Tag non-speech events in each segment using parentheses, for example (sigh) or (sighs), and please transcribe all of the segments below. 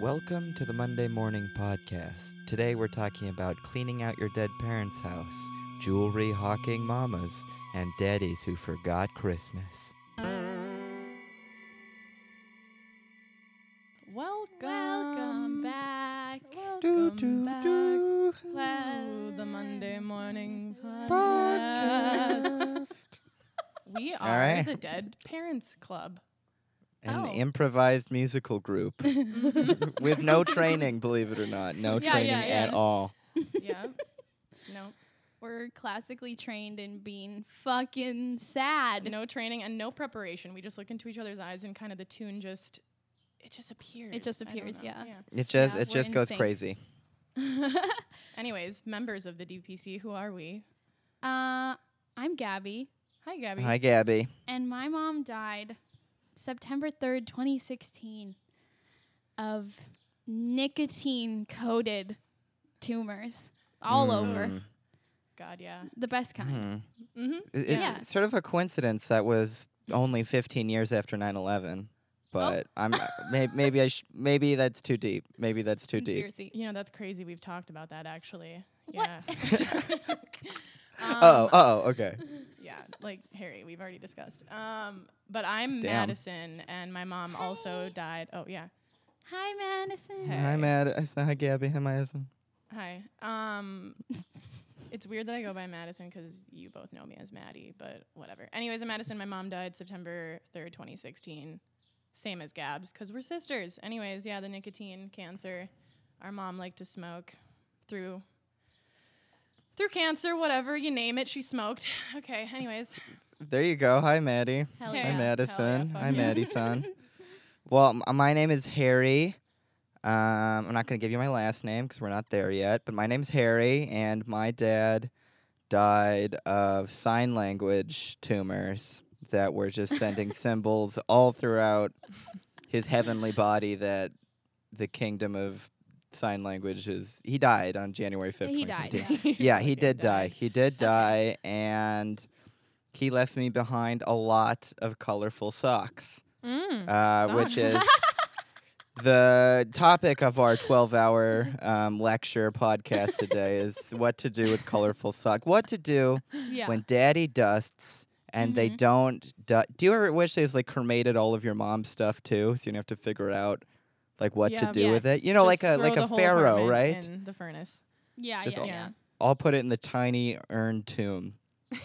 Welcome to the Monday Morning Podcast. Today we're talking about cleaning out your dead parents' house, jewelry hawking mamas, and daddies who forgot Christmas. Welcome, Welcome back. Welcome back to the Monday morning podcast. Podcast. (laughs) We are right. the Dead Parents Club. An improvised musical group (laughs) with no training, believe it or not. No Yeah, training yeah, at all. yeah. No, We're classically trained in being fucking sad. no training and no preparation. We just look into each other's eyes and kind of the tune just it just appears. It just appears, know, yeah. It just Yeah, it just goes sync. crazy. (laughs) Anyways, members of the DPC, who are we? uh, I'm Gabby, Hi, Gabby. Hi, Gabby. and my mom died September 3rd, 2016, of nicotine coated tumors all over. Mm, God, yeah. The best kind. mhm. Mm-hmm. It- Yeah. It's sort of a coincidence that was only 15 years after 9/11. But (laughs) I'm may, maybe I sh- maybe that's too deep. Maybe that's too deep. Conspiracy. You know, that's crazy. We've talked about that actually. What? Yeah. (laughs) (laughs) oh, Um, oh, okay. (laughs) yeah, like Harry, we've already discussed. Um, but I'm Damn. Madison, and my mom also died. Oh yeah, Hi, Madison. Hey. Hi, Mad. Hi, Gabby. Hi, Madison. hi. Um, it's weird that I go by Madison because you both know me as Maddie, but whatever. Anyways, I'm Madison. My mom died September third, 2016. Same as Gabs, because we're sisters. Anyways, yeah, the nicotine cancer. Our mom liked to smoke through through cancer, whatever you name it. She smoked. (sighs) Okay. Anyways, There you go. Hi, Maddie. Hell Hey. Hi, yeah. Hell yeah, Madison. Hi, yeah. Maddie, son. Well, m- my name is Harry. Um, I'm not going to give you my last name because we're not there yet. But my name's Harry, and my dad died of sign language tumors that were just sending (laughs) symbols all throughout his heavenly body. That the kingdom of sign language is. He died on January 5th. He died, yeah. (laughs) Yeah, he did die. He did die, and he left me behind a lot of colorful socks, Mm. uh, which is (laughs) the topic of our 12-hour um, lecture podcast today. (laughs) Is what to do with colorful socks? What to do Yeah. when Daddy dusts and they Mhm. don't? Du- do you ever wish they just like cremated all of your mom's stuff too, so you don't have to figure it out like what to Yeah, do with yes. it? You know, like Just a like throw a whole pharaoh, apartment right? In the furnace. yeah, just yeah, all- yeah. I'll put it in the tiny urn tomb.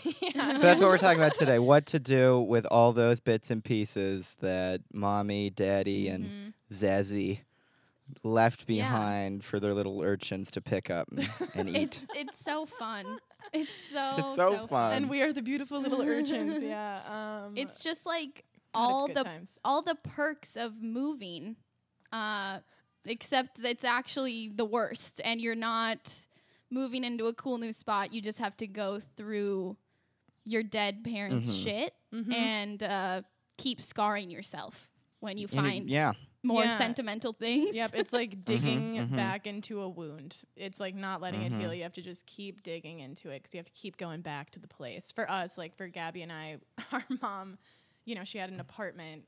yeah. (laughs) (laughs) So that's what we're talking about today. What to do with all those bits and pieces that mommy, daddy, and Mhm. Zazzy left Yeah. behind for their little urchins to pick up and, and (laughs) It's eat. it's so fun. It's so It's so fun. and we are the beautiful little urchins. Yeah. Um, It's just like God, all it's good the times. all the perks of moving, uh, except that it's actually the worst, and you're not moving into a cool new spot. You just have to go through your dead parents' Mhm. shit Mhm. and uh, keep scarring yourself when you You know, find yeah. more Yeah. sentimental things. Yep, it's like digging mhm. back into a wound. It's like not letting it heal. You have to just keep digging into it because you have to keep going back to the place. For us, like for Gabby and I, (laughs) our mom, you know, she had an apartment.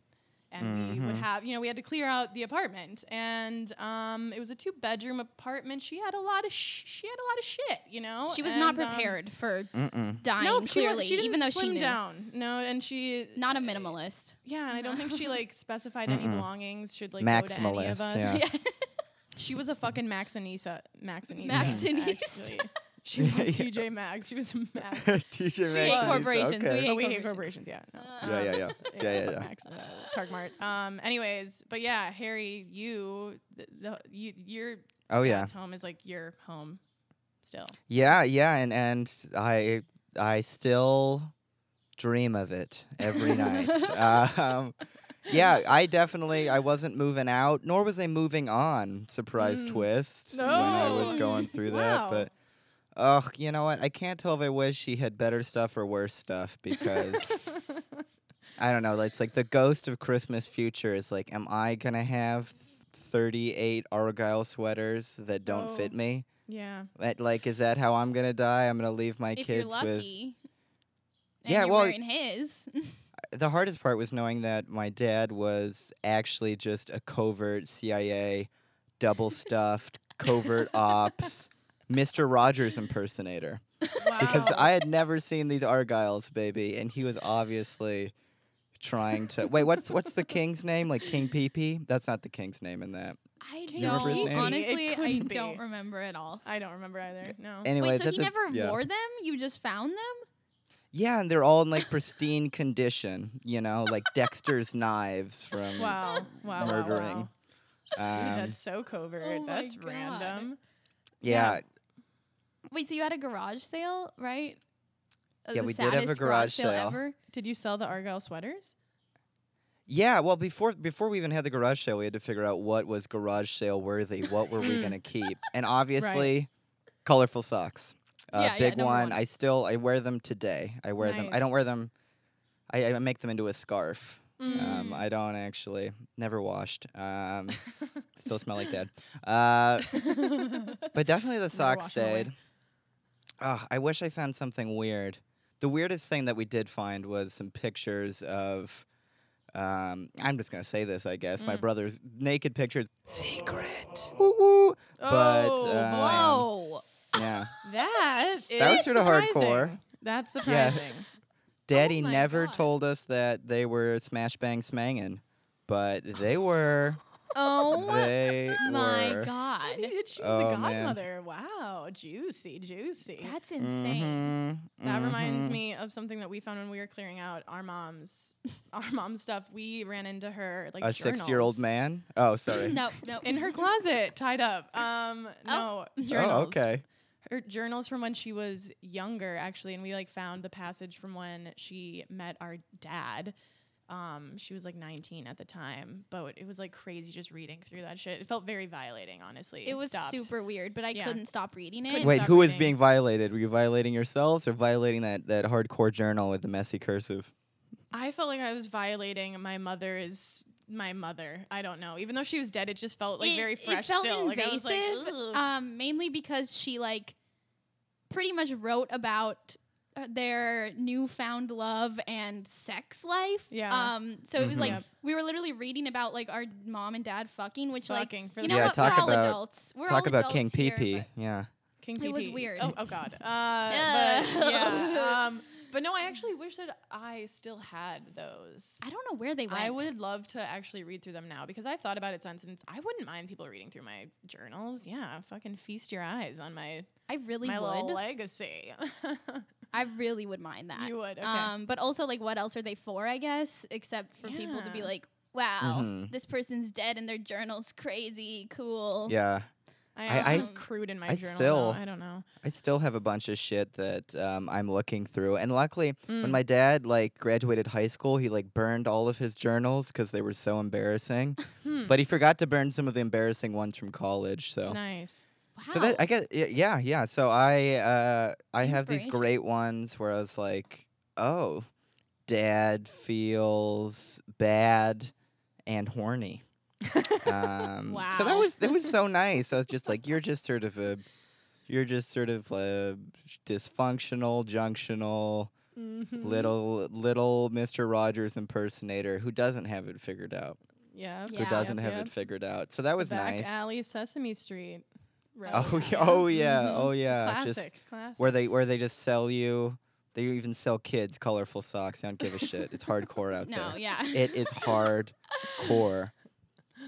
And we would Mhm. have, you know, we had to clear out the apartment, and um, it was a two-bedroom apartment. She had a lot of, sh- she had a lot of shit, you know. she was not and, um, prepared for Mm-mm. dying. Nope, clearly, she didn't even though she slim knew. down. No, and she Not a minimalist. Yeah, and I don't think she like specified any belongings should like go to any of us. yeah. (laughs) She was a fucking Maxanisa. Maxanisa. Maxanisa. Actually. She loved (laughs) TJ Maxx. She was a Max. TJ We hate Maxx, (laughs) corporations, we hate But we hate corporations. corporations, yeah. No. Uh, Yeah, yeah, yeah. (laughs) Yeah, yeah, fuck yeah. Max, uh, Targmart. Um. Anyways, but yeah, Harry, you, the, the you, your Oh yeah. dad's home is like your home, still. Yeah, yeah, and and I I still dream of it every night. um, yeah, I definitely I wasn't moving out, nor was I moving on. Surprise Mm. twist when I was going through Wow. that, but. Ugh, you know what? I can't tell if I wish he had better stuff or worse stuff because (laughs) I don't know. It's like the ghost of Christmas future is like, am I gonna have 38 Argyle sweaters that don't Oh. fit me? yeah. That, like, is that how I'm gonna die? I'm gonna leave my if kids. And Yeah, well- wearing his. (laughs) The hardest part was knowing that my dad was actually just a covert CIA double stuffed, covert ops, Mr. Rogers impersonator. Wow. Because I had never seen these Argyles, baby, and he was obviously trying to wait. What's what's the king's name? Like King Pee That's not the king's name in that. I Can you remember his don't name? honestly. I be. don't remember at all. I don't remember either. No. Anyway, Wait, so that's he a- never yeah. wore them? You just found them? Yeah, and they're all in like pristine condition. You know, like Dexter's (laughs) knives from Wow. Wow. wow, murdering. wow. Dude, Um, that's so covert. Oh that's random. yeah, yeah. Wait, so you had a garage sale, right? Uh, Yeah, the we did have a saddest garage sale. ever. Did you sell the Argyle sweaters? Yeah, well, before before we even had the garage sale, we had to figure out what was garage sale worthy. What were we gonna (laughs) keep? And obviously, colorful socks. Uh, Yeah, yeah, big number one. one. I still I wear them today. I wear them. I don't wear them. I, I make them into a scarf. Um, Mm. I don't actually. Never washed. Um, (laughs) still smell like dad. Uh, (laughs) but definitely the socks stayed. away. Stayed. Oh, I wish I found something weird. The weirdest thing that we did find was some pictures of. Um, I'm just gonna say this, I guess. My Mm. brother's naked pictures. Secret. Woo woo. But, oh, um, Whoa. Yeah. that is (laughs) That was sorta hardcore. surprising. That's surprising. Daddy my never God. told us that they were smash bang smangin', but they were. Oh (laughs) they my were. god. She's Oh, the man. godmother. Wow, juicy, juicy. That's insane. Mhm, That reminds mhm. me of something that we found when we were clearing out our mom's (laughs) our mom's stuff. We ran into her like A six-year-old man. Oh, sorry. No, (laughs) no. in her closet, tied up. Um, no journals. Oh, okay. Her journals from when she was younger, actually, and we like found the passage from when she met our dad. Um, she was like 19 at the time, but it was like crazy just reading through that shit. It felt very violating, honestly. It was Stopped. super weird, but I Yeah. couldn't stop reading it. Couldn't Wait, stop who was reading. being violated? Were you violating yourselves or violating that, that hardcore journal with the messy cursive? I felt like I was violating my mother's my mother. I don't know. Even though she was dead, it just felt like it, very fresh It felt still. Like, I was invasive, like, "Ugh." um, mainly because she like pretty much wrote about their newfound love and sex life. Yeah. Um. So it was Mhm. like Yep. we were literally reading about like our mom and dad fucking, which fucking like for you know Yeah, what? talk we're all about- adults. We're Talk all about King adults Pee here, Pee. but- Yeah. King Pee It was weird. Oh, oh God. (laughs) Uh, Ugh. but yeah. Um, but no, I actually wish that I still had those. I don't know where they went. I would love to actually read through them now because I've thought about it since, and I wouldn't mind people reading through my journals. Yeah, fucking feast your eyes on my I really my little would. legacy. (laughs) I really would mind that. You would, okay. Um, but also like, what else are they for? I guess, except for people to be like, wow, Mhm. this person's dead and their journal's crazy, cool. Yeah. I, I- I, I- have crude in my I journal. still- though. I don't know. I still have a bunch of shit that um, I'm looking through. And luckily, when Mm. my dad like graduated high school, he like burned all of his journals because they were so embarrassing. (laughs) Hmm. But he forgot to burn some of the embarrassing ones from college. So nice. Wow. So that I get y- yeah yeah. So I uh I have these great ones where I was like, oh, dad feels bad and horny. Um, So that was that was so nice. I was just like, you're just sort of a, you're just sort of a dysfunctional, junctional, Mhm. little little Mister Rogers impersonator who doesn't have it figured out. Yeah. Yeah. Who doesn't Yep, have yep. it figured out. So that was back nice. alley Sesame Street. Oh yeah, oh yeah, Mhm. oh yeah. Classic. Just classic. where they where they just sell you. They even sell kids colorful socks. I don't give a shit. It's hardcore out (laughs) no, there. No, yeah. It is hardcore. (laughs)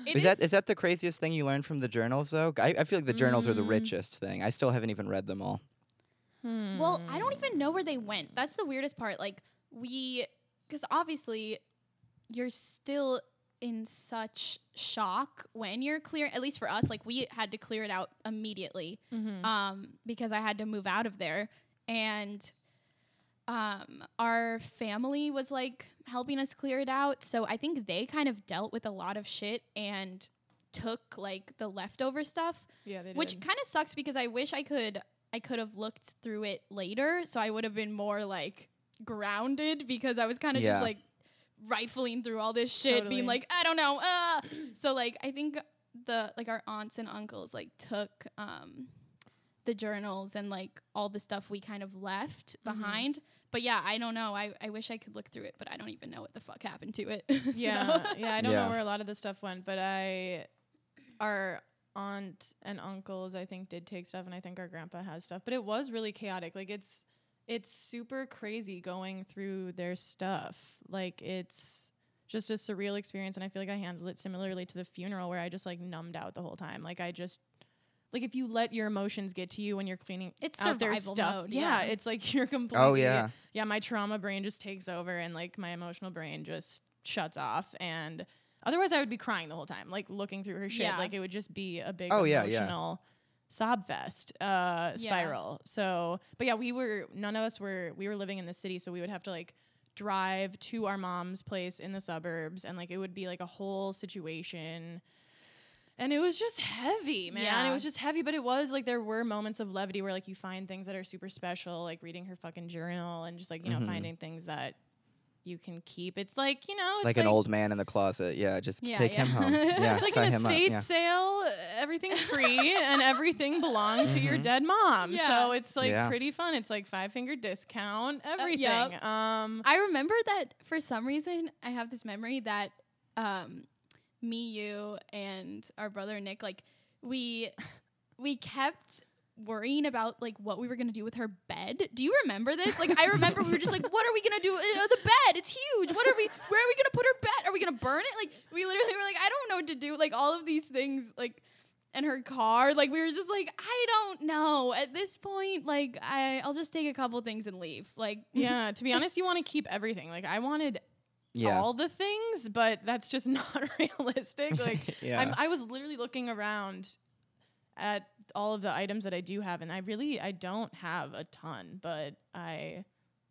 It is, that is that the craziest thing you learned from the journals though? I, I feel like the journals are the Mm. richest thing. I still haven't even read them all. Well, I don't Hmm. even know where they went. That's the weirdest part. Like we, because obviously, you're still in such shock when you're clear. At least for us, like we had to clear it out immediately. Mhm. um, because I had to move out of there. And um, our family was like helping us clear it out. So I think they kind of dealt with a lot of shit and took like the leftover stuff, yeah, they which kind of sucks because I wish I could I could have looked through it later, so I would have been more like grounded because I was kind of Yeah. just like rifling through all this shit, Totally. being like, I don't know. Ah. (clears throat) so like I think the like our aunts and uncles like took um the journals and like all the stuff we kind of left Mhm. behind. But yeah, I don't know. I, I wish I could look through it, but I don't even know what the fuck happened to it. (laughs) So- yeah, yeah. I don't Yeah. know where a lot of the stuff went, but I, our aunt and uncles I think did take stuff and I think our grandpa has stuff, but it was really chaotic. Like it's it's super crazy going through their stuff. Like it's just a surreal experience and I feel like I handled it similarly to the funeral where I just like numbed out the whole time. Like I just like if you let your emotions get to you when you're cleaning It's out their survival stuff, mode, yeah, yeah. it's like (laughs) you're completely Oh yeah. yeah, my trauma brain just takes over and like my emotional brain just shuts off and otherwise I would be crying the whole time, like looking through her shit. Yeah. Like it would just be a big Oh, yeah, yeah. Emotional sob fest uh spiral. So but yeah, we were none of us were we were living in the city, so we would have to like drive to our mom's place in the suburbs and like it would be like a whole situation. And it was just heavy, man. Yeah. It was just heavy, but it was like there were moments of levity where like you find things that are super special, like reading her fucking journal and just like, you know, Mhm. finding things that you can keep. It's like, you know, it's Like, an old man in the closet. Yeah, just Yeah, take yeah. him home. (laughs) Yeah, it's like an estate yeah. sale. Everything's free and (laughs) everything belonged to your Mhm. dead mom. Yeah. So it's like Yeah. pretty fun. It's like five finger discount, everything. yep. Um I remember that for some reason I have this memory that um me, you, and our brother Nick, like we we kept worrying about like what we were gonna do with her bed. Do you remember this? Like I remember we were just like, what are we gonna do? Uh, the bed, it's huge. What are we? Where are we gonna put her bed? Are we gonna burn it? Like we literally were like, I don't know what to do. Like all of these things, like. And her car, like we were just like, I don't know. At this point, like I, I'll just take a couple things and leave. Like, (laughs) yeah, to be honest, you want to keep everything. Like I wanted Yeah. all the things, but that's just (laughs) not realistic. Like (laughs) yeah. I'm, I was literally looking around at all of the items that I do have, and I really I don't have a ton, but I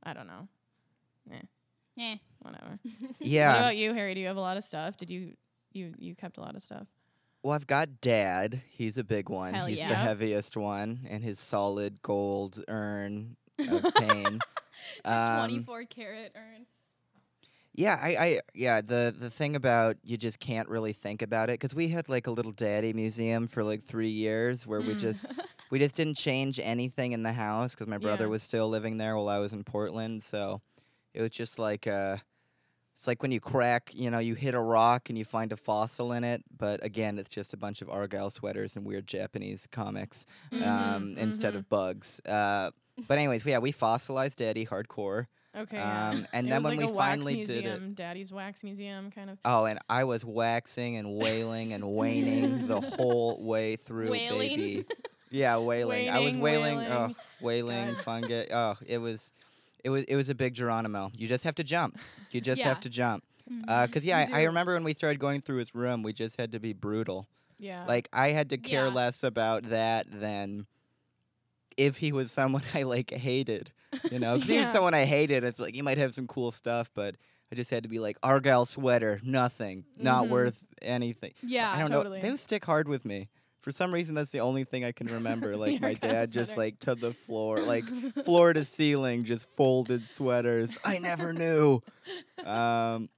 I don't know. eh. Yeah. Whatever. (laughs) yeah. What about you, Harry? Do you have a lot of stuff? Did you you you kept a lot of stuff? Well, I've got dad. He's a big one. Hell He's the heaviest one, and his solid gold urn of (laughs) pain. Um, 24 karat urn. Yeah, I, I, yeah. The the thing about you just can't really think about it because we had like a little daddy museum for like three years where we Mm. just (laughs) we just didn't change anything in the house because my brother Yeah. was still living there while I was in Portland. So it was just like uh, it's like when you crack, you know, you hit a rock and you find a fossil in it, but again, it's just a bunch of argyle sweaters and weird Japanese comics Mm-hmm. um, instead mhm. of bugs. Uh, but anyways, yeah, we fossilized daddy hardcore. Okay. yeah. Um, (laughs) and It then when like we finally did it- Daddy's wax museum, kind of. Oh, and I was waxing and wailing and waning the (laughs) whole way through, Wailing? baby. Yeah, wailing. I was Waning, wailing. Oh, wailing. wailing, fungus. Oh, it was, it was, it was a big Geronimo. You just have to jump. You just Yeah. have to jump. Mhm. Uh 'cause yeah, I, I remember when we started going through his room, we just had to be brutal. Yeah. Like I had to care Yeah. less about that than if he was someone (laughs) I like hated. You know, 'Cause even Yeah. someone I hated, it's like you might have some cool stuff, but I just had to be like Argyle sweater, nothing, not Mhm. worth anything. yeah. I don't totally. know. They stick hard with me. For some reason, that's the only thing I can remember. (laughs) Like my dad just like to the floor, like (laughs) floor to ceiling, just folded sweaters. I never knew. Um,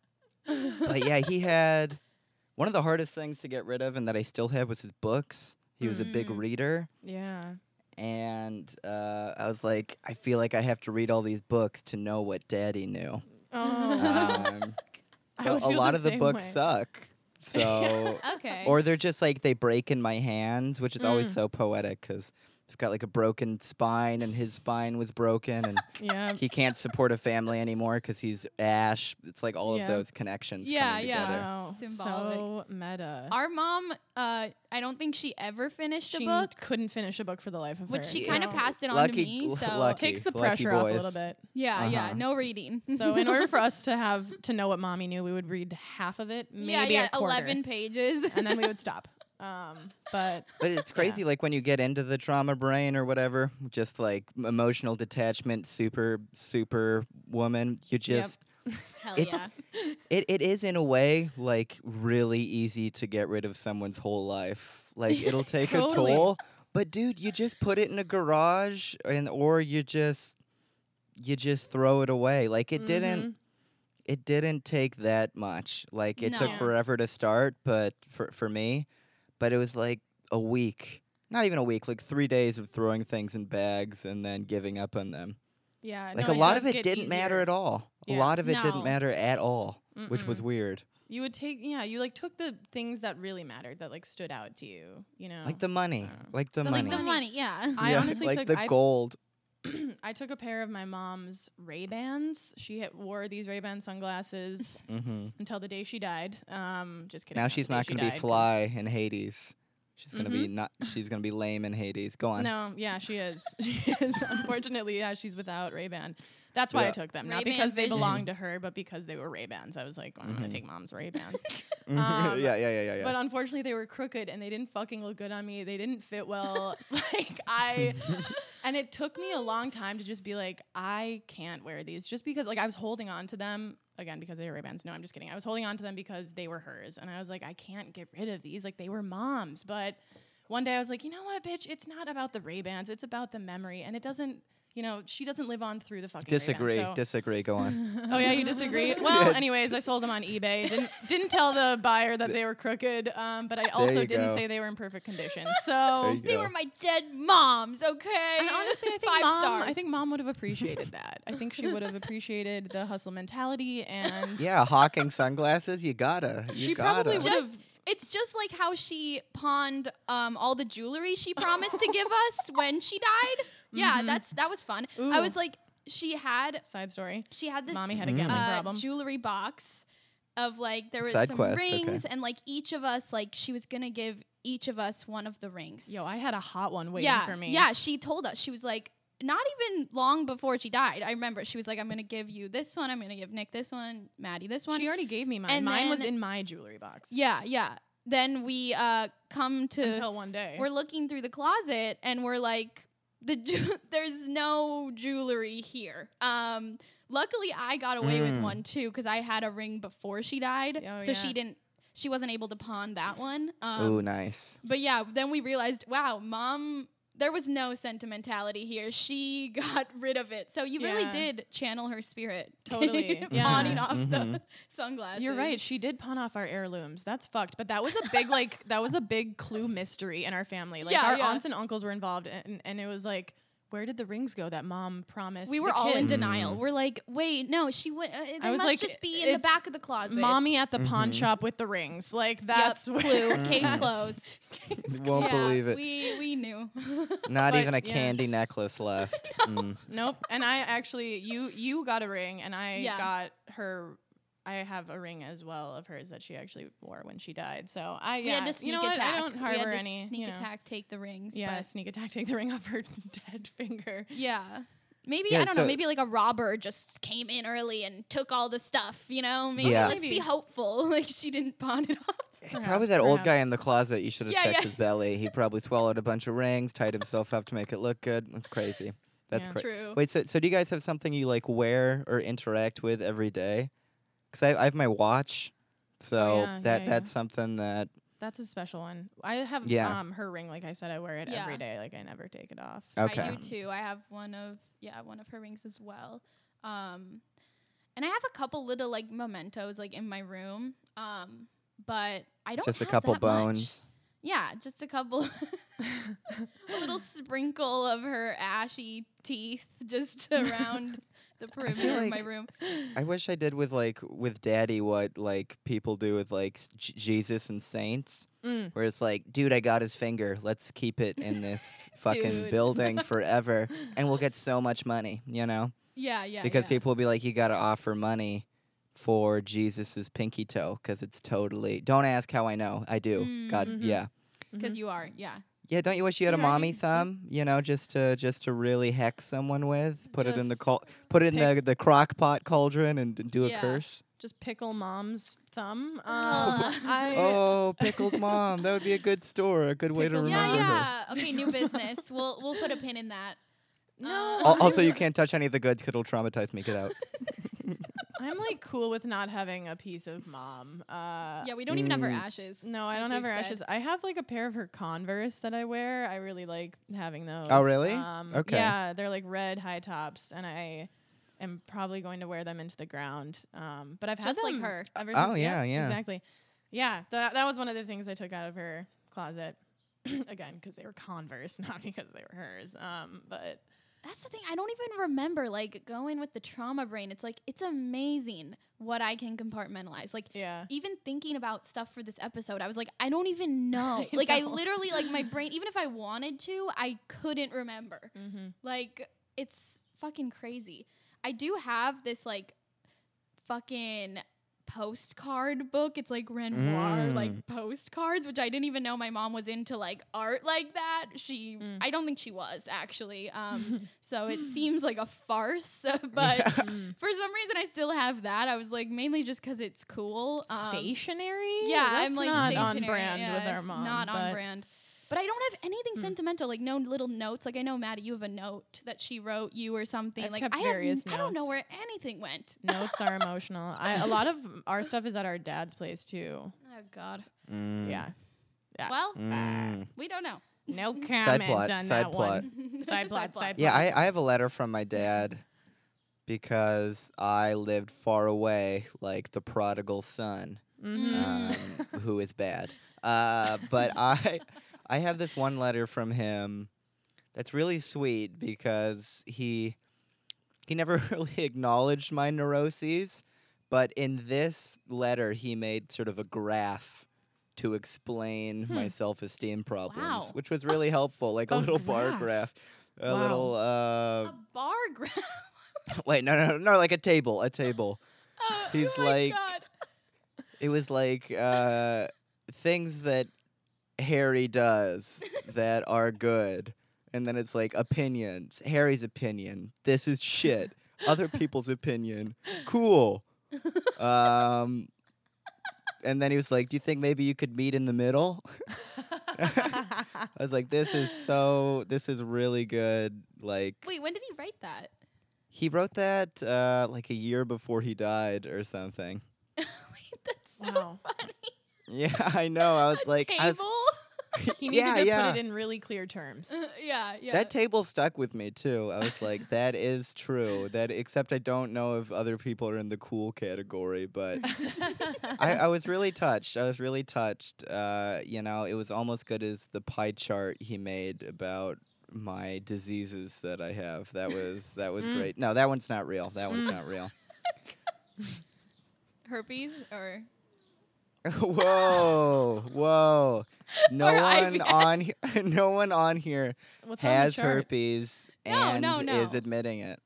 but yeah, he had one of the hardest things to get rid of, and that I still have was his books. He was a big Mm. reader, yeah. And uh, I was like, I feel like I have to read all these books to know what Daddy knew. Oh. Um, (laughs) I but would a feel lot of the books way. suck. (laughs) So Okay. or they're just like they break in my hands, which is always Mm. so poetic because they've got like a broken spine, and his spine was broken, and (laughs) Yeah. he can't support a family anymore because he's Ash. It's like all Yeah. of those connections. Yeah, yeah. Wow. Symbolic. So meta. Our mom, uh, I don't think she ever finished she a book, couldn't finish a book for the life of her. which she Yeah. kind of passed it on Lucky- to me. l- So lucky. takes the pressure off a little bit. yeah, yeah, Uh-huh. no reading. (laughs) So in order for us to have to know what mommy knew, we would read half of it, maybe yeah, yeah, a quarter, eleven pages, and then we would (laughs) stop. Um, but But it's crazy, like when you get into the trauma brain or whatever, just like emotional detachment, super, super woman, you Yep. just, (laughs) Hell It's- yeah. (laughs) it, it is in a way like really easy to get rid of someone's whole life. Like (laughs) it'll take Totally. a toll, but dude, you just put it in a garage and or you just, you just throw it away. Like it didn't, Mhm. it didn't take that much. Like it took forever to start, but for for me, but it was like a week. Not even a week, like 3 days of throwing things in bags and then giving up on them. Yeah, Like no, a lot of it didn't matter at all. Yeah. A lot of it No. didn't matter at all. which was weird. You would take, yeah, you like took the things that really mattered that like stood out to you. You know, Like the money, Uh, like the The, money. Like the Money. money, yeah. I Yeah, honestly like took- the I- gold. (clears throat) I took a pair of my mom's Ray Bans. She had, wore these Ray Ban sunglasses hmm until the day she died. Um, just kidding. Now she's not going to be died, 'cause- fly in Hades. She's going to be not. She's going to be lame in Hades. Go on. No, yeah, she is. (laughs) she is. (laughs) Unfortunately, yeah, she's without Ray Ban. That's why Yeah. I took them, not Ray-Ban because they belonged to her, but because they were Ray Bans. I was like, I'm Mhm. gonna take mom's Ray Bans. (laughs) yeah, Um, yeah, yeah, yeah, yeah. But unfortunately, they were crooked and they didn't fucking look good on me. They didn't fit well. like I, and it took me a long time to just be like, I can't wear these, just because like I was holding on to them again because they were Ray Bans. No, I'm just kidding. I was holding on to them because they were hers, and I was like, I can't get rid of these. Like they were mom's, but one day I was like, you know what, bitch? It's not about the Ray Bans. It's about the memory, and it doesn't. You know, she doesn't live on through the fucking. Ray-Bans, disagree. so- Disagree. Go on. (laughs) Oh yeah, you disagree. (laughs) Well, anyways, I sold them on eBay. Didn't didn't tell the buyer that they were crooked, um, but I also didn't go. say they were in perfect condition. (laughs) So, They go. were my dead moms, okay? and honestly, I think Five mom, stars. I think mom would have appreciated that. I think she would have appreciated the hustle mentality, and Yeah, hawking sunglasses. You gotta. You She gotta. probably would just have. it's just like how she pawned um, all the jewelry she promised to give us when she died. Yeah, Mhm. that's that was fun. I Ooh. was like, she had Side story. she had this Mommy had a Mm. gambling uh, problem. jewelry box of like there were Side some quest, okay. rings and like each of us like she was gonna give each of us one of the rings. Yo, I had a hot one waiting yeah, for me. yeah. She told us she was like. Not even long before she died, I remember she was like, "I'm gonna give you this one. I'm gonna give Nick this one, Maddie this one." She already gave me mine. And mine was then- in my jewelry box. yeah, yeah. Then we uh come to Until one day. we're looking through the closet and we're like the ju- (laughs) there's no jewelry here um luckily i got away with Mm. one too because i had a ring before she died Oh, so yeah. she didn't she wasn't able to pawn that one um Ooh, nice. but yeah then we realized wow mom there was no sentimentality here she (laughs) got rid of it so you really did channel her spirit (laughs) Totally, (laughs) yeah. pawning off the Mhm. sunglasses You're right. She did pawn off our heirlooms. That's fucked. But that was a big like that was a big clue mystery in our family. Like Yeah, our yeah. aunts and uncles were involved, and, and it was like, where did the rings go that mom promised? we the were all in denial. We're like, wait, no, she went. Uh, they I was must like, just be in the back of the closet. Mommy at the pawn Mhm. shop with the rings. Like Yep, that's clue. Case (laughs) closed. Won't Yeah, believe it. We we knew. (laughs) Not but, even a yeah. candy necklace left. (laughs) Mm. Nope. And I actually, you you got a ring, and I Yeah. got her. I have a ring as well of hers that she actually wore when she died. So I we yeah, had to sneak you know what? attack. I don't we harbor had to any sneak you know. attack, take the rings. Yeah, but sneak attack, take the ring (laughs) off her dead finger. yeah. Maybe Yeah, I don't know. Maybe like a robber just came in early and took all the stuff. You know. Maybe Yeah. let's be hopeful. (laughs) Like she didn't pawn it off. It's probably Perhaps, that old guy in the closet. You should have Yeah, checked yeah. his belly. He probably swallowed a bunch of rings, tied himself up to make it look good. That's crazy. That's Yeah. crazy. True. Wait, so so do you guys have something you like wear or interact with every day? Because I, I have my watch, so Oh, yeah, that yeah, that's yeah. something that That's a special one. I have Yeah. um her ring. Like I said, I wear it Yeah. every day. Like I never take it off. okay. I do too. I have one of yeah, one of her rings as well. Um and I have a couple little like mementos like in my room. Um but I don't Just a couple that much. bones. Yeah, just a couple (laughs) a little sprinkle of her ashy teeth (laughs) just (laughs) around the perimeter of my like- room. I wish I did with like with Daddy what like people do with like J- Jesus and saints, Mm. where it's like, dude, I got his finger. Let's keep it in this (laughs) fucking building forever, (laughs) and we'll get so much money, you know? Yeah, yeah. because yeah. people will be like, you got to offer money for Jesus's pinky toe because it's totally. Don't ask how I know. I do. God, Mhm. yeah, because Mhm. you are, yeah. Yeah. Don't you wish you had a Yeah, mommy thumb? You know, just to just to really hex someone with. Put it in the Just col- Put it in the pick- the crock pot cauldron and d- do a Yeah. curse. just pickle mom's thumb. Um, Ugh. (laughs) I Oh, pickled mom. That would be a good store. A good way to Pickled remember Yeah, her. yeah. Okay, new business. we'll we'll put a pin in that. no. (laughs) Uh, Al- Also, (laughs) you can't touch any of the goods 'cause it'll traumatize me. Get out. I'm like cool with not having a piece of mom. Uh, Yeah, we don't even have her Mm. ashes. No, I as don't have her said. ashes. I have like a pair of her Converse that I wear. I really like having those. Oh, really? Um, Okay. Yeah, they're like red high tops, and I am probably going to wear them into the ground. Um, but I've Just had like her. Ever Oh, since- yeah, yeah. exactly. Yeah, that that was one of the things I took out of her closet. (clears throat) Again, because they were Converse, (laughs) not because they were hers. Um, but that's the thing. I don't even remember like going with the trauma brain. It's like it's amazing what I can compartmentalize. Like Yeah. even thinking about stuff for this episode, I was like, I don't even (laughs) know. I like I literally like my brain. (laughs) Even if I wanted to, I couldn't remember. Mm-hmm. Like it's fucking crazy. I do have this like fucking postcard book. It's like Renoir Mm. like postcards, which I didn't even know my mom was into like art like that. She Mm. I don't think she was actually. Um (laughs) so it seems like a farce, (laughs) but (laughs) Mm. for some reason I still have that. I was like mainly just cuz it's cool. Um, stationary. yeah, That's I'm like not on stationary, brand with our mom. Not on brand. But I don't have anything Mm. sentimental, like no little notes. Like I know Maddie, you have a note that she wrote you or something. I've like kept I have, various n- I don't know where anything went. (laughs) Notes are emotional. I, a lot of (laughs) our stuff is at our dad's place too. Oh God. Mm. Yeah. Yeah. Well, Mm. we don't know. No (laughs) comment side plot, on side that plot. one. Side plot, side Yeah, plot. I, I have a letter from my dad because I lived far away, like the prodigal son, Mhm. um, who is bad. Uh, but I, I have this one letter from him that's really sweet because he, he never (laughs) really acknowledged my neuroses, but in this letter he made sort of a graph to explain my Hmm. self-esteem problems, Wow. which was really (laughs) helpful, like a, A little bar graph. graph. A Wow. little uh a bar graph. (laughs) wait no no no like a table a table He's oh my like- God. it was like uh things that harry does that are good. And then it's like opinions. Harry's opinion. This is shit. Other people's opinion. Cool. Um and then he was like do you think maybe you could meet in the middle? I was like this is so this is really good like Wait, when did he write that? he wrote that uh like a year before he died or something. (laughs) Wait, that's so Wow. funny. (laughs) Yeah, I know. I was A like, I was- He (laughs) (laughs) needed yeah, to yeah. put it in really clear terms. yeah, yeah. That table stuck with me too. I was like, that is true. That except I don't know if other people are in the cool category, but I, I was really touched. I was really touched. Uh, you know, it was almost good as the pie chart he made about my diseases that I have. That was that was Mm. great. No, that one's not real. That one's not real. herpes or (laughs) whoa, whoa! No Or one IBS. on he- (laughs) no one on here What's on the has chart? herpes No, and no, is admitting it.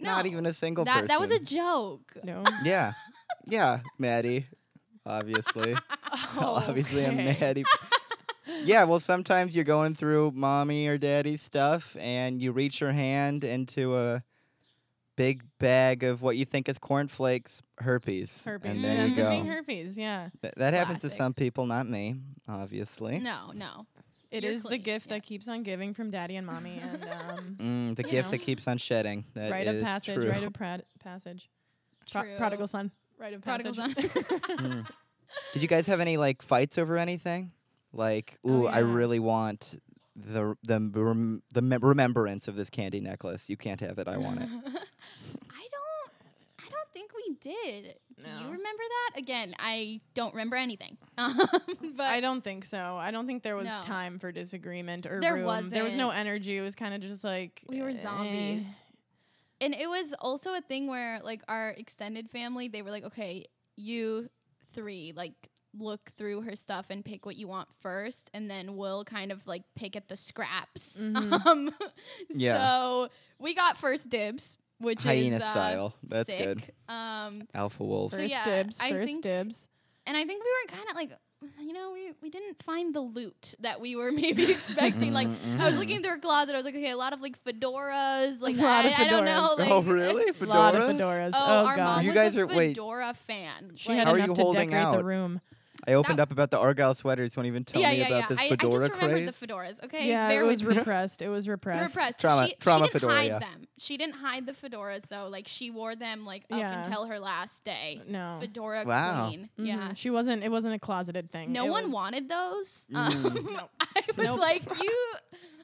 Not No, even a single that person. that was a joke. No. yeah, (laughs) yeah, Maddie. Obviously, obviously, I'm Okay. Maddie. yeah, well, sometimes you're going through mommy or daddy's stuff, and you reach your hand into a big bag of what you think is cornflakes, herpes, Herpes. and there you Ends up go. being herpes. Yeah. Th- that happens to Classic. some people, not me, obviously. No, no. It You're is the clean, gift yeah. that keeps on giving from daddy and mommy. And (laughs) um, Mm, the You gift know. that keeps on shedding. That rite of is passage. true. Rite of prad- passage. Pro- True. prodigal son. Rite of Prodigal passage. (laughs) Mm. Did you guys have any like fights over anything? Like, Oh, ooh, I yeah. really want the the rem- the mem- remembrance of this candy necklace. You can't have it. I want it. (laughs) I don't. I don't think we did. Do you remember that? Again, I don't remember anything. (laughs) Um, but I don't think so. I don't think there was No. time for disagreement or There room. There was no wasn't. energy. It was kind of just like we were eh. zombies. And it was also a thing where like our extended family, they were like, okay, you three like look through her stuff and pick what you want first, and then we'll kind of like pick at the scraps. Mhm. (laughs) Um, Yeah. So we got first dibs, which Hyena is uh, style. That's sick. good. Um, Alpha wolves. So First yeah, dibs. I first think- dibs. and I think we were kind of like, you know, we we didn't find the loot that we were (laughs) maybe expecting. like I was looking through her closet, I was like, okay, a lot of like fedoras, like lot I, of I don't know, like (laughs) oh really? Fedoras? A lot of Fedoras? fedoras. Oh, Oh, our god. mom You was guys a are- wait. fedora fan. She Like, had How are enough you to holding decorate the out? room. I opened That- up about the Argyle sweaters. Don't even tell yeah, me yeah, about yeah. this I, I fedora just remembered craze. the fedoras. Okay, yeah, bear it was with me. repressed. It was repressed. Repressed. Trauma- she, trauma she didn't fedora, hide yeah. them. She didn't hide the fedoras though. Like she wore them like up Yeah. until her last day. No. Fedora Wow. queen. Mhm. Yeah. She wasn't. It wasn't a closeted thing. No It one was- wanted those. Mm. Um, (laughs) I was Nope. like, you.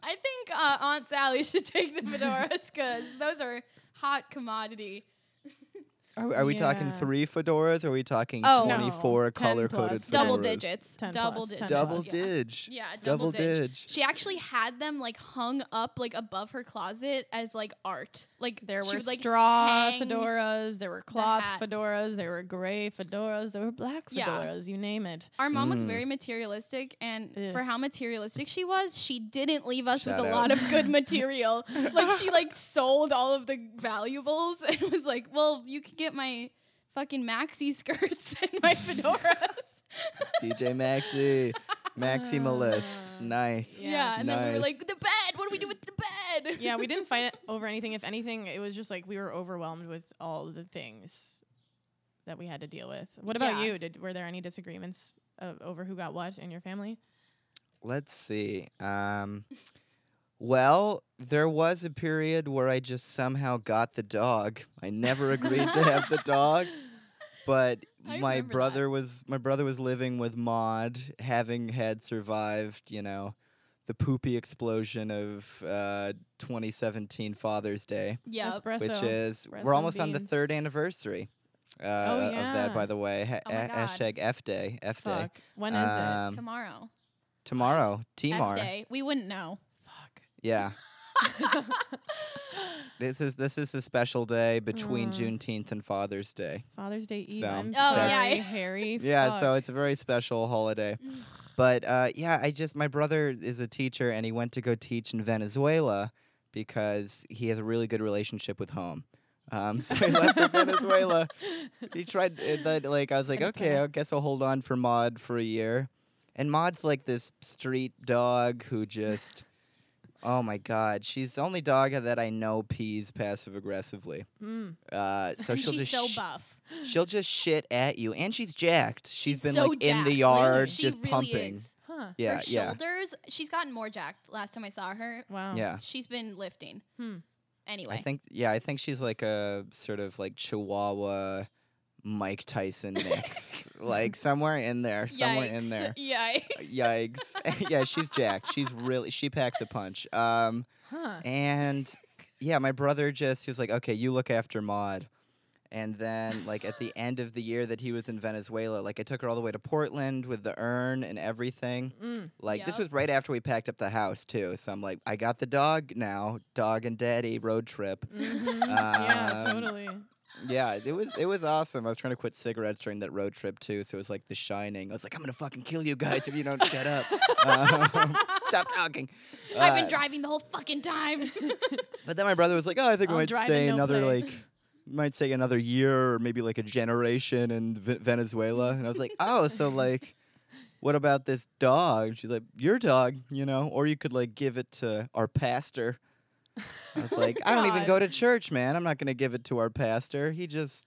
I think uh, Aunt Sally (laughs) should take the fedoras because those are hot commodity. (laughs) Are, are we talking three fedoras? Or are we talking Oh. 24 10 color coded fedoras? double digits. 10 double plus, 10 digits. Double plus. yeah. dig. Yeah, Double double, dig. dig. She actually had them like hung up like above her closet as like art. Like There were would, like, straw fedoras, there were cloth hats. fedoras, there were gray fedoras, there were black Yeah. fedoras, you name it. Our mom was Mm. very materialistic, and Ugh. for how materialistic she was, she didn't leave us Shout with a lot of good material. (laughs) like she like sold all of the valuables and was like, "Well, you can get my fucking maxi skirts (laughs) and my fedoras." DJ Maxi. Maximalist. Ah. Nice. yeah, Yeah. and then we were like, "The bed. What do we do with the bed?" yeah, we didn't fight it (laughs) over anything. If anything, it was just like we were overwhelmed with all the things that we had to deal with. What about Yeah. you? Did were there any disagreements uh, over who got what in your family? Let's see. Um, well, there was a period where I just somehow got the dog. I never agreed to have the dog, (laughs) but I my remember that. brother was my brother was living with Maud, having had survived, you know, the poopy explosion of uh, 2017 Father's Day, Yep. Espresso. which is Espresso we're almost on the beans. third anniversary. Uh, of that, by the way. Ha- Oh my a- God. hashtag F Day. F Day. Fuck. When is Um, Tomorrow. Tomorrow. F Timar. day. We wouldn't know. It? Yeah. (laughs) This is this is a special day between Uh. Juneteenth and Father's Day. Father's Day Eve. So, I'm Oh, sorry, yeah. Harry. (laughs) Yeah, so it's a very special holiday. Mm. But uh, yeah, I just my brother is a teacher and he went to go teach in Venezuela because he has a really good relationship with home. Um, (laughs) so he left for Venezuela. He tried uh, that like I was like, okay, I guess I'll hold on for Maud for a year. And Maud's like this street dog who just Oh my god, she's the only dog that I know pees passive aggressively. Mm. Uh, so (laughs) she'll she's just so sh- buff. she'll just shit at you, and she's jacked. she's She's been so like in the yard, She just really pumping. is. Huh. Yeah, her yeah, shoulders, she's gotten more jacked. Last time I saw her, Wow. yeah. she's been lifting. Hmm. Anyway, I think yeah, I think she's like a sort of like Chihuahua, Mike Tyson mix, (laughs) like somewhere in there, somewhere in there. Yikes. (laughs) Yikes! (laughs) yeah, she's jacked. She's really she packs a punch. Um, Huh. and yeah, my brother just he was like, okay, you look after Maud. And then, like at the end of the year that he was in Venezuela, like I took her all the way to Portland with the urn and everything. Mm. Like this was right after we packed up the house too. So I'm like, I got the dog now, dog and daddy road trip. Mhm. yeah, Um, totally. Yeah, it was it was awesome. I was trying to quit cigarettes during that road trip too, so it was like The Shining. I was like, I'm gonna fucking kill you guys if you don't shut up. Um, (laughs) stop talking. I've Uh, been driving the whole fucking time. (laughs) But then my brother was like, "Oh, I think we I'll might stay no another play." like, might stay another year or maybe like a generation in v- Venezuela." And I was like, "Oh, so like, what about this dog?" And she's like, "Your dog, you know, or you could like give it to our pastor." I was (laughs) like, "I don't even go to church, man. I'm not gonna give it to our pastor. He just."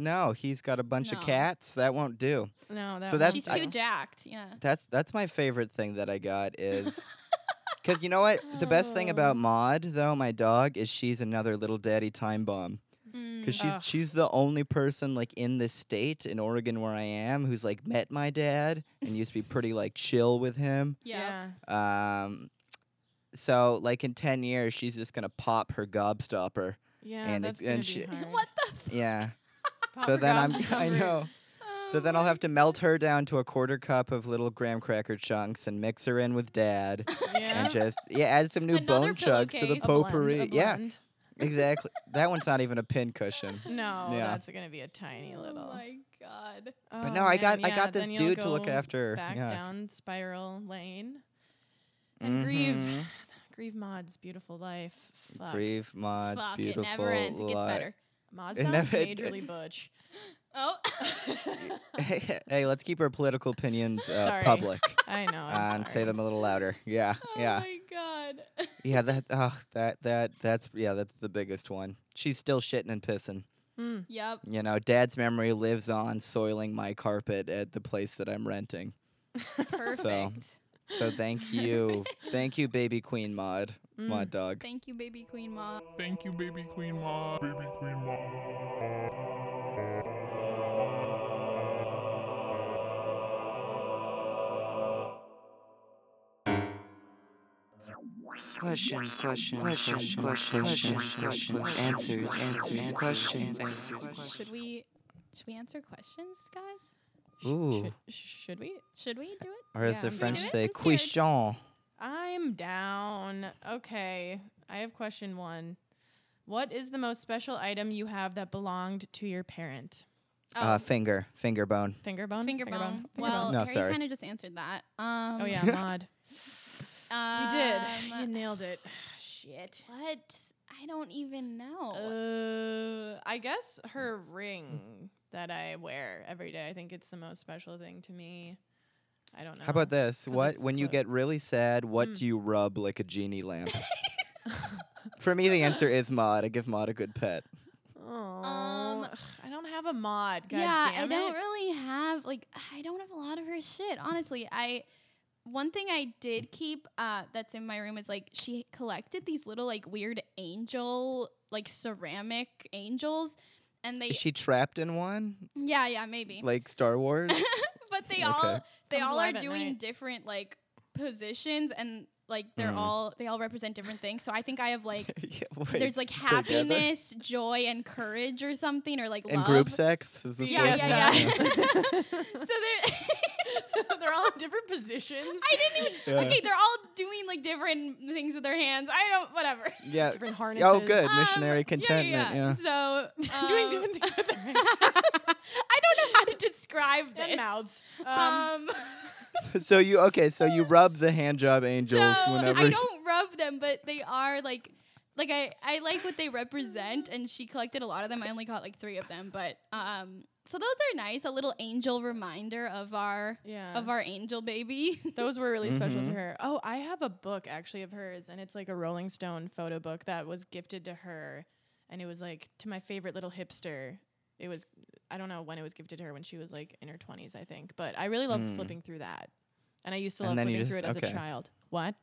No, he's got a bunch of cats. That won't do. No, that So that's- she's too do. jacked. Yeah. That's that's my favorite thing that I got is (laughs) because you know what the best thing about Oh. Maud though my dog is she's another little daddy time bomb because Mm. she's Ugh. she's the only person like in this state in Oregon where I am who's like met my dad and used to be pretty like chill with him. yeah. Yeah. Um, so like in ten years she's just gonna pop her gobstopper. Yeah. And that's it- gonna and be she- hard. What the? F- Yeah. (laughs) Pop so then I'm I gobstopper. know. So Oh then I'll have to melt her down to a quarter cup of little graham cracker chunks and mix her in with dad. (laughs) (laughs) Yeah. and just yeah, add some new Another bone chugs to the pillowcase. A blend, potpourri. a Yeah, exactly. that one's not even a pin cushion. No, Yeah. that's gonna be a tiny oh little. Oh my god. But Oh, no, I got man, I yeah, got this then you'll dude to look after. Back yeah. down spiral lane and grieve, Mhm. (sighs) grieve Maud's beautiful life. Fuck. Grieve Maud's Fuck, beautiful it never ends. It gets better. Maud It sounds never- majorly butch. Oh. (laughs) (laughs) hey, hey, let's keep our political opinions uh, public (laughs) I know. I'm and say them a little louder. Yeah, Yeah. oh yeah, my god. yeah. That oh, that that that's yeah, that's the biggest one. She's still shitting and pissing. Mm. Yep. You know, Dad's memory lives on, soiling my carpet at the place that I'm renting. Perfect. So thank (laughs) you, thank you, baby Queen Maud, Mm. Maud dog. Thank you, baby queen mom. Thank you, baby queen mom. Baby queen mom. questions, questions, questions, questions, questions, answers, answers, questions, answers. Should we should we answer questions, guys? Sh- Ooh. Should, should we? Should we do it? Or as Yeah, the French say, question. I'm down. Okay. I have question one. What is the most special item you have that belonged to your parent? Uh, finger, finger bone. Finger bone? finger bone. Finger Well, No, Harry sorry. kind of just answered that. Um, Oh yeah, Maud. (laughs) You did. You um, nailed it. (sighs) Shit. What? I don't even know. Uh, I guess her ring that I wear every day. I think it's the most special thing to me. I don't know. How about this? What it's when you get really sad, what Mm. do you rub like a genie lamp? (laughs) For me, the answer is Maud. I give Maud a good pet. Um, I don't have a Maud. God yeah, damn I don't really have like I don't have a lot of her shit. Honestly, I one thing I did keep uh, that's in my room is like she collected these little like weird angel like ceramic angels, and they Is she trapped in one, yeah yeah maybe, like Star Wars? (laughs) but they Okay. all they Comes all are doing night. different like positions and like they're Mm. all they all represent different things. So I think I have (laughs) like yeah, wait, there's like together? happiness, joy, and courage or something or like and love. group sex is the Yeah, fourth yeah, one? yeah. (laughs) so they're (laughs) They're all in different positions. I didn't even. Yeah. Okay, they're all doing like different things with their hands. I don't. Whatever. yeah. different harnesses. Oh, good. Um, Missionary yeah, contentment. Yeah. So (laughs) Doing um, different things with their (laughs) hands. I don't know how to describe this. and mouths. Um, Um, so you okay? So you rub the hand job angels so whenever. I don't rub them, but they are like. Like I, I like what they represent, and she collected a lot of them. I only got like three of them, but um, so those are nice. A little angel reminder of our yeah. of our angel baby. (laughs) Those were really special to Mhm. her. Oh, I have a book actually of hers, and it's like a Rolling Stone photo book that was gifted to her, and it was like to my favorite little hipster. It was I don't know when it was gifted to her when she was like in her twenties, I think. But I really loved Mm. flipping through that, and I used to And love flipping through it just- as okay. a child. What?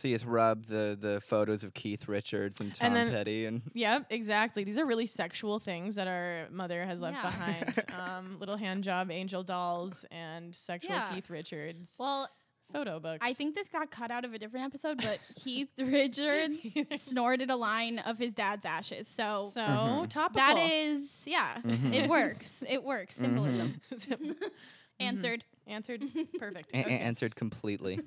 So you just rub the the photos of Keith Richards and Tom And then- Petty and Yep, exactly. These are really sexual things that our mother has left Yeah. (laughs) behind. um, little hand job angel dolls and sexual Yeah. Keith Richards well, photo books. I think this got cut out of a different episode, but Keith Richards (laughs) snorted a line of his dad's ashes. So, so. Mhm. Topical. that is, yeah, Mhm. it works. It works. Symbolism. (laughs) Mhm. Answered. Answered. Perfect. a- a- Okay. answered completely.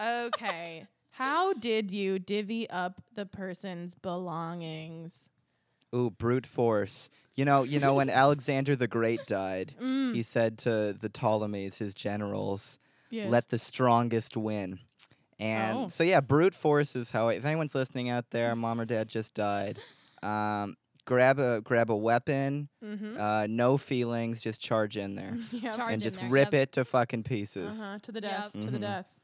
okay. How did you divvy up the person's belongings? Ooh, brute force. You know, you know when (laughs) Alexander the Great died, Mm, he said to the Ptolemies, his generals, yes. "Let the strongest win." And Oh. so yeah, brute force is how. If anyone's listening out there, mom or dad just died. Um, grab a grab a weapon. mm-hmm. Uh, no feelings, just charge in there (laughs) yep. Charge and in just there, rip yep. it to fucking pieces. Uh-huh. To the Yep. death. To the Mhm. death.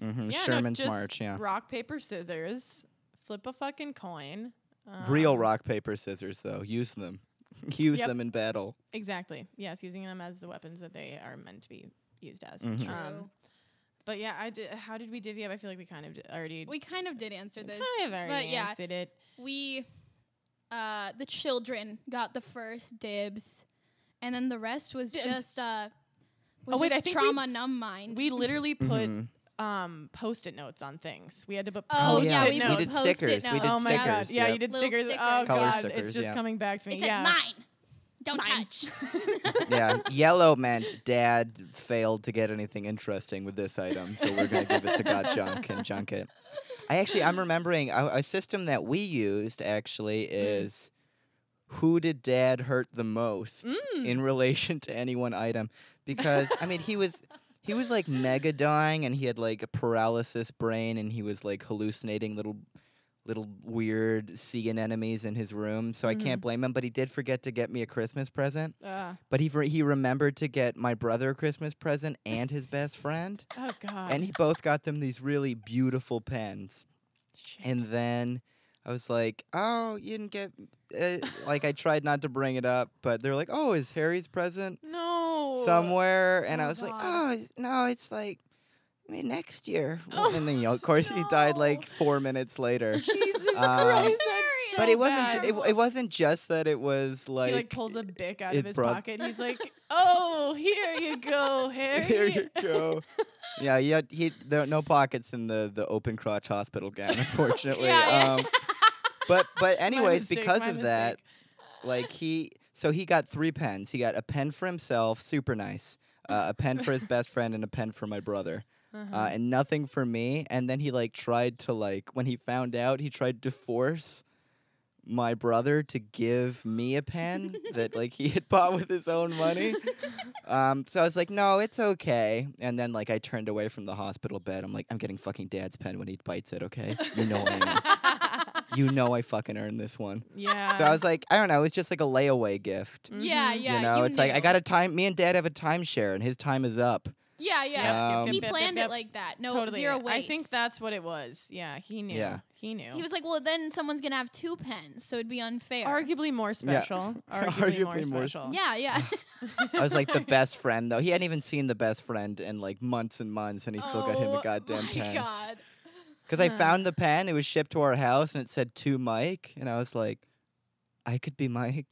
Hmm Yeah, no, Sherman's just March. Yeah, Rock, paper, scissors. Flip a fucking coin. real Um, rock paper scissors though. Use them. (laughs) Use Yep. them in battle. Exactly. Yes, using them as the weapons that they are meant to be used as. Mhm. True. Um, but yeah, I did. How did we divvy up? I feel like we kind of d- already we kind of did answer this. kind of already but yeah. answered it. We, uh, the children got the first dibs, and then the rest was Dibs. just uh, was Oh, wait, I just think we- trauma numb mind. We literally put Mhm. Um post-it notes on things. We had to put Oh, post-it yeah, we notes. put did Post-it stickers. We did oh my god! stickers. Yeah, you did Little stickers. Oh stickers. Color god, stickers, it's just yeah. coming back to me. it said yeah. mine. Don't Mine. touch. (laughs) yeah, yellow meant dad failed to get anything interesting with this item, so we're gonna give it to God Junk and junk it. I actually, I'm remembering a, a system that we used actually is who did dad hurt the most Mm. in relation to any one item? Because I mean, he was (laughs) he was like mega dying, and he had like a paralysis brain, and he was like hallucinating little little weird sea anemones in his room. So I can't blame him, but he did forget to get me a Christmas present. Uh, But he he remembered to get my brother a Christmas present and his best friend, (laughs) oh god. and he both got them these really beautiful pens. Shit. And then I was like, "Oh, you didn't get." Uh, like I tried not to bring it up, but they're like, "Oh, is Harry's present no. Somewhere?" And I Oh, was like, "Oh, no, it's like." I mean, next year. Well, (laughs) and then, you know, of course, he died like four minutes later. (laughs) Jesus Um, Christ, that's but it wasn't. Ju- it, it wasn't just that it was like. he like pulls a bic out of his brought- pocket. And He's like, (laughs) "Oh, here you go, Harry." Here you go. yeah, he had, he there are no pockets in the the open crotch hospital gown, unfortunately. Yeah, yeah. Um, but but anyways, mistake, because my of that, like he so he got three pens. He got a pen for himself, super nice. Uh, a pen for his best friend and a pen for my brother. Uh-huh. Uh, and nothing for me. And then he like tried to like when he found out, he tried to force my brother to give me a pen that like he had bought with his own money. Um, so I was like, no, it's okay. And then like I turned away from the hospital bed. I'm like, I'm getting fucking dad's pen when he bites it. Okay, you know I am. (laughs) you know I fucking earned this one. yeah. So I was like, I don't know. It's just like a layaway gift. Yeah, yeah. you know, it's like I got a time. Me and dad have a timeshare, and his time is up. Yeah, yeah. Um, he Yep, yep, planned it like that. No totally. zero waste. I think that's what it was. Yeah, he knew. Yeah. He knew. he was like, well, then someone's gonna have two pens, so it'd be unfair. arguably more special. Arguably, (laughs) Arguably more more- special. yeah, yeah. (laughs) I was like the (laughs) best friend though. He hadn't even seen the best friend in like months and months, and he still got him a goddamn pen. Oh goddamn my pen. God. Because I found the pen, it was shipped to our house, and it said to Mike, and I was like, I could be Mike.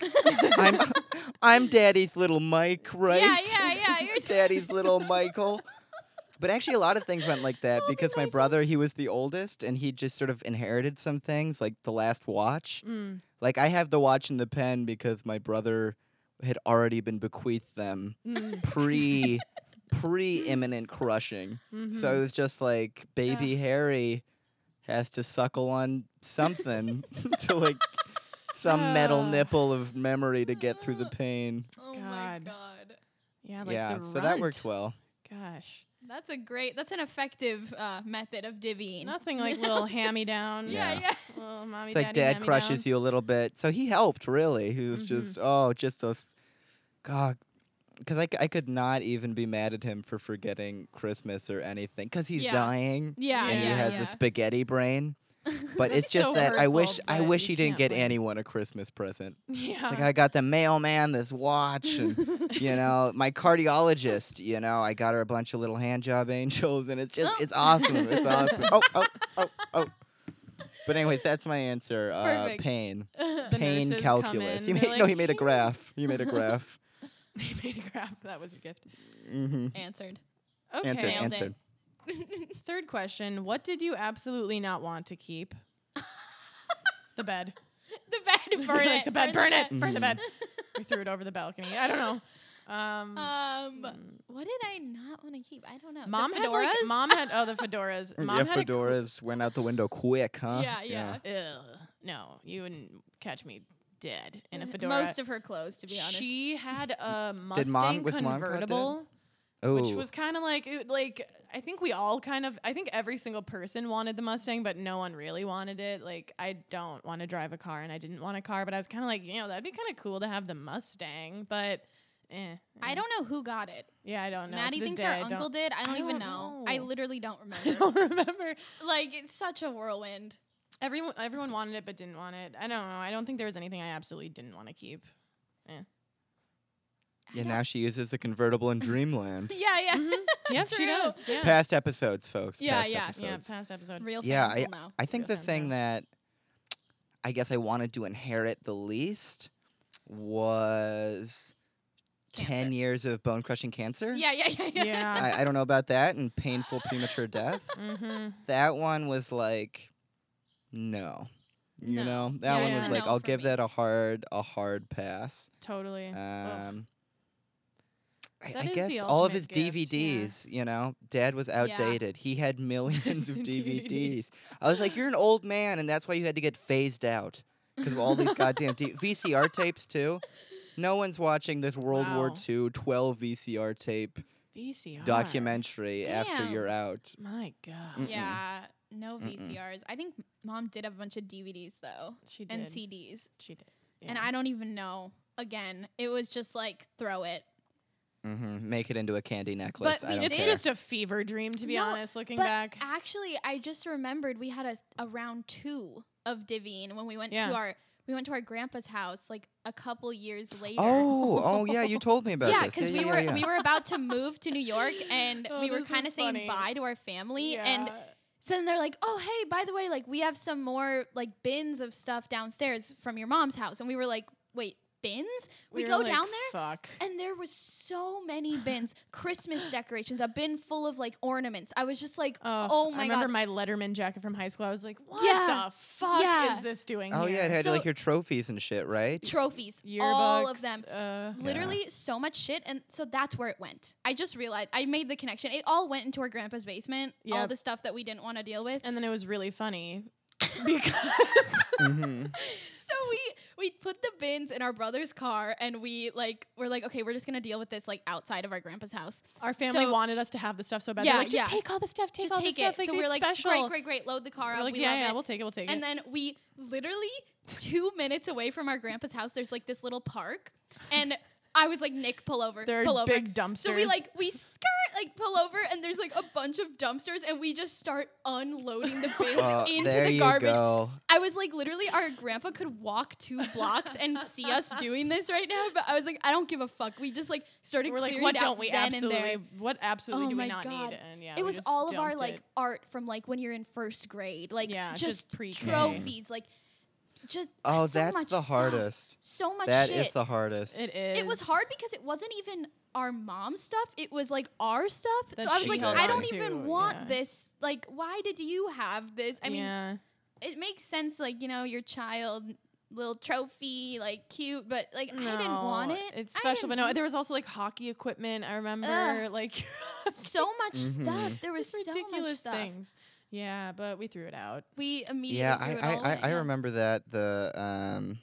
I'm (laughs) I'm Daddy's little Mike, right? Yeah, yeah, yeah. (laughs) You're Daddy's little (laughs) Michael. But actually, a lot of things went like that I'll because my Michael. brother, he was the oldest, and he just sort of inherited some things, like the last watch. Mm. Like I have the watch and the pen because my brother had already been bequeathed them Mm. pre pre imminent crushing. So it was just like baby Harry has to suckle on something (laughs) (laughs) to like some metal Ah. nipple of memory to get through the pain. Oh God. my god. yeah, like yeah, the so that worked well. Gosh, That's a great. That's an effective uh, method of divvying. nothing like (laughs) little hand me down. Yeah, Yeah. yeah. Little mommy, It's like daddy dad hand-me-down. crushes you a little bit. So he helped really. He was Mhm. just oh, just those God because I, I could not even be mad at him for forgetting Christmas or anything because he's Yeah. dying Yeah, and he yeah, has yeah. a spaghetti brain. (laughs) But it's just so that I wish I but wish you he didn't can't get win. anyone a Christmas present. (laughs) Yeah. It's like I got the mailman this watch and you (laughs) know my cardiologist. You know I got her a bunch of little hand job angels and it's just Oh. it's awesome. It's awesome. Oh oh oh oh. But anyways, that's my answer. Uh, Perfect. pain, The pain nurses calculus. Come He in, made, they're no, like, he made a graph. He made a graph. (laughs) he made a graph. That was your gift. mm-hmm. Answered. Okay. Answered. Nailed it. (laughs) Third question: What did you absolutely not want to keep? the bed. (laughs) the bed. Burn Like it. the bed. Burn, it. Burn the bed. we threw it over the balcony. I don't know. Um, Um, mm. what did I not want to keep? I don't know. The mom had like mom had oh the fedoras. Mom yeah, had a coo- fedoras went out the window quick, huh? Yeah, yeah. Ugh, no, you wouldn't catch me dead in a fedora. Most of her clothes, to be honest. She had a (laughs) Mustang mom- was mom caught dead? convertible. Oh, which was kind of like it, like I think we all kind of I think every single person wanted the Mustang, but no one really wanted it. Like I don't want to drive a car, and I didn't want a car, but I was kind of like, you know, that'd be kind of cool to have the Mustang, but. Eh, I eh. don't know who got it. Yeah, I don't know. Maddie thinks day, our I uncle did. I don't I even don't know. I literally don't (laughs) remember. I remember. don't remember. like it's such a whirlwind. Everyone, everyone wanted it, but didn't want it. I don't know. I don't think there was anything I absolutely didn't want to keep. yeah. Yeah, now she uses a convertible in Dreamland. (laughs) Yeah, yeah. (laughs) Mhm. Yep, she does. Yeah, Past episodes, folks. Yeah, past yeah, yeah. Past episode. Real Yeah, fans will know. I think Real the thing yeah. that I guess I wanted to inherit the least was ten years of bone crushing cancer. Yeah, yeah, yeah, yeah. Yeah. I, I don't know about that and painful premature death. mm-hmm. That one was like, no. You No. know, that Yeah, one was a like, no I'll for give me. that a hard, a hard pass. Totally. Ugh. Um, I, That I is guess all of his gift, yeah. DVDs, you know, dad was outdated. He had millions of (laughs) DVDs. DVDs. I was like, you're an old man, and that's why you had to get phased out because of all these (laughs) goddamn D- VCR tapes too. No one's watching this World War Wow. II 12 VCR tape VCR documentary after Damn. you're out. My God. Mm-mm. Yeah, no Mm-mm. VCRs. I think mom did have a bunch of DVDs though She did. and CDs, She did. and I don't even know. Again, it was just like throw it. hmm Make it into a candy necklace. But I don't It's care. just a fever dream, to be No, honest. Looking but back, Actually, I just remembered we had a, a round two of divvying when we went Yeah. to our we went to our grandpa's house like a couple years later. Oh, oh yeah, you told me about (laughs) yeah, this. because we yeah, were yeah. we were about to move to New York and (laughs) Oh, we were kind of saying funny. bye to our family and Yeah. So then they're like, "Oh, hey, by the way, like we have some more like bins of stuff downstairs from your mom's house." And we were like, "Wait, bins?" We, were go like, down there Fuck. and there was so many bins, (sighs) Christmas decorations, a bin full of like ornaments. I was just like, Oh, "Oh I my remember god." my Letterman jacket from high school. I was like, what Yeah, the fuck yeah. is this doing Oh here? yeah, it had So- like your trophies and shit, right? Trophies, Yearbooks, all of them. Uh, Literally so much shit and so that's where it went. I just realized I made the connection. It all went into our grandpa's basement. All the stuff that we didn't want to deal with. and then it was really funny (laughs) because hmm (laughs) so we we put the bins in our brother's car and we like we're like okay we're just gonna deal with this like outside of our grandpa's house our family So- wanted us to have the stuff so bad. Yeah, They're like, just yeah. take all the stuff, take just all take the stuff. it so we're like special. great great great load the car We're up like, we yeah, yeah, it we'll take it, we'll take and it. And then we literally two minutes away from our grandpa's house there's like this little park and I was like Nick pull over there pull are over big dumpsters. so we like we skirt like pull over and there's like a bunch of dumpsters and we just start unloading the (laughs) bins Oh, into there the you garbage go. I was like, literally, our grandpa could walk two blocks and see us (laughs) doing this right now. But I was like, I don't give a fuck. We just like started we're like, clearing what out don't we then and absolutely? there. What absolutely Oh do my we not God. need? And yeah, it was all of our dumped like it. art from like when you're in first grade, like Yeah, just, just pre-K. trophies, like just Oh, so that's much the stuff. hardest. So much That is shit. the hardest. It is. it was hard because it wasn't even our mom's stuff. It was like our stuff. That so I was like, I don't to, even want yeah. this. Like, why did you have this? I mean, yeah. it makes sense, like, you know, your child, little trophy, like cute, but like, I didn't want it. It's special, but no, there was also like hockey equipment. I remember Ugh. like (laughs) so much Mhm. stuff. There was just so much ridiculous stuff. things. Yeah, but we threw it out. We immediately yeah, threw I it I, all I, away, I remember that the um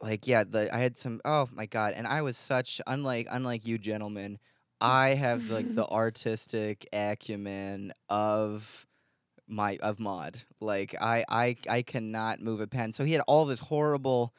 like yeah the I had some oh my god and I was such unlike unlike you gentlemen I have like the (laughs) artistic acumen of my of Maud like I I I cannot move a pen. So he had all this horrible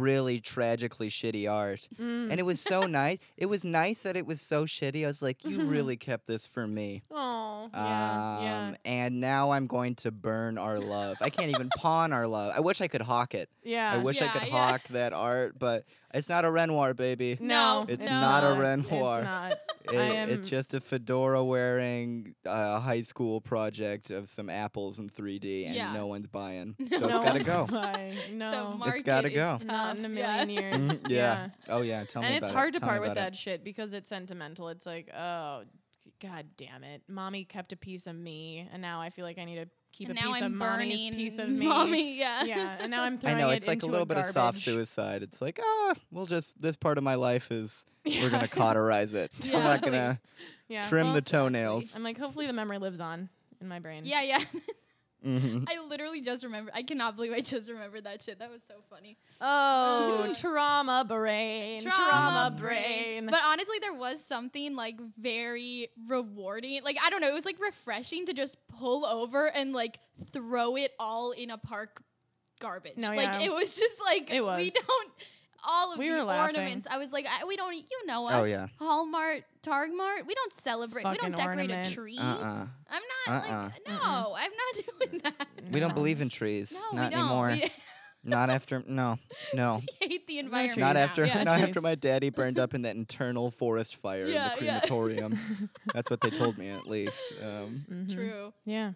really tragically shitty art Mm. and it was so nice it was nice that it was so shitty I was like you (laughs) really kept this for me oh, yeah, yeah, um, and now I'm going to burn our love. I can't even (laughs) pawn our love. I wish I could hawk it. yeah. I wish I could Yeah, yeah. hawk that art, but it's not a Renoir, baby. No, It's not a Renoir. It's not. (laughs) It- am- it's just a fedora wearing uh, high school project of some apples in 3D, and Yeah. no one's buying. No (laughs) So it's no gotta one's go. buying. The No, market gotta go. tough, not in a yeah. million years. Mhm, yeah. Oh yeah. Tell and me it's about hard it. to Tell me part with about it. that shit because it's sentimental. It's like, oh, god damn it, mommy kept a piece of me, and now I feel like I need to keep And a now piece I'm of burning mommy's piece of (laughs) me. mommy. Yeah. (laughs) yeah, and now I'm throwing I throwing know it it's like a into little bit of soft suicide. It's like, ah, we'll just this part of my life is we're gonna (laughs) cauterize it. Yeah. I'm not gonna Yeah, trim well, the toenails. I'm like, hopefully the memory lives on in my brain. Yeah, yeah. Mhm. I literally just remember. I cannot believe I just remembered that shit. That was so funny. Oh, (laughs) trauma brain. Trauma, brain. But honestly, there was something like very rewarding. Like I don't know, it was like refreshing to just pull over and like throw it all in a park garbage. No, like yeah. it was just like It we don't all of We the were laughing. ornaments. I was like, I, we don't. You know us. Oh, yeah. Hallmark, Targmart. We don't celebrate. we don't decorate ornament. a tree. Uh-uh. I'm not Uh-uh. like no. I'm not (laughs) doing that. We don't believe in trees. No, not we don't. anymore. We (laughs) Not after. No. (laughs) No. hate the environment. Not after. Yeah. not Trees. after my daddy burned up in that internal forest fire Yeah, in the crematorium yeah. crematorium. That's what they told me at least. Um, Mhm. True. Yeah.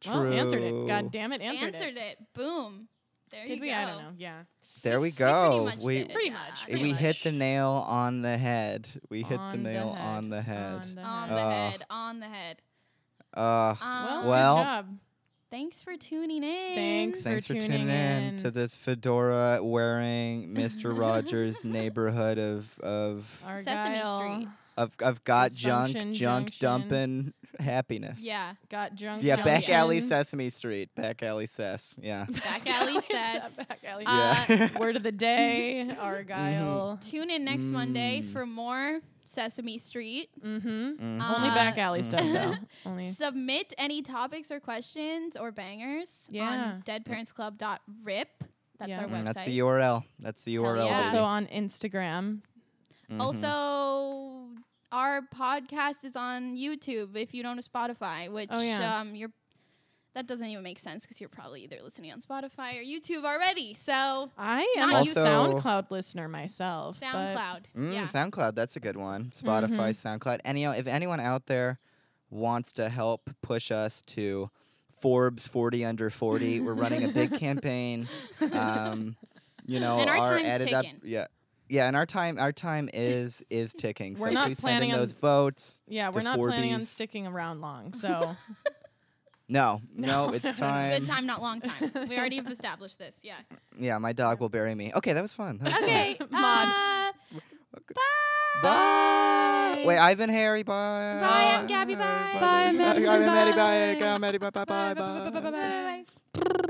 true. Well, answered it. God damn it, answered, Answered, it. it. Boom. There Did you we? go. I don't know. Yeah. There we We pretty go. much We did, Pretty yeah, much, pretty we much. hit the nail on the head. We hit the On the nail head. on the head. On the on head. the Uh, head. On the head. Uh, Um, Well, Well, good job. thanks for tuning in. Thanks. thanks for for tuning tuning in in. to this fedora wearing Mr. (laughs) Rogers neighborhood of of Sesame Street. of of got junk junk Junction. dumping happiness. Yeah. Got drunk. Yeah, back alley junction. Sesame Street. Back alley Sess. Yeah. Back (laughs) alley (laughs) says. Back alley. Uh, Yeah. (laughs) Word of the day, Argyle. Tune in next Monday Mm. for more Sesame Street. Mm-hmm. Mhm. Only Uh, back alley stuff though. Only. Submit any topics or questions or bangers Yeah. on deadparentsclub.rip. That's Yeah. our Mm, website. that's the URL. That's the URL. yeah. Also on Instagram. Mhm. Also, our podcast is on YouTube if you don't have Spotify, which Oh, yeah. um, you're. That doesn't even make sense because you're probably either listening on Spotify or YouTube already. So I am Not a SoundCloud listener myself. but- SoundCloud, Mm, yeah. SoundCloud, that's a good one. Spotify, SoundCloud. Any if anyone out there wants to help push us to Forbes 40 under 40. We're running a big (laughs) campaign. Um, you know, And our time's added up, yeah, yeah, and our time, our time is is ticking. We're so not please send in planning on- those votes. Yeah, we're the not planning on Forbies. sticking around long. So (laughs) No, no, No. it's (laughs) time. Good time, not long time. We already have established this. Yeah. Yeah, my dog will bury me. Okay, that was fun. That was fun. Okay. (laughs) Maud. uh, Bye. Wait, I've been Harry. Bye. Bye, I'm Gabby, bye. Bye, I'm Madison, I'm Maddie. Bye. bye. Bye, Maddie. Bye. Bye. Bye. Bye, bye, bye, bye,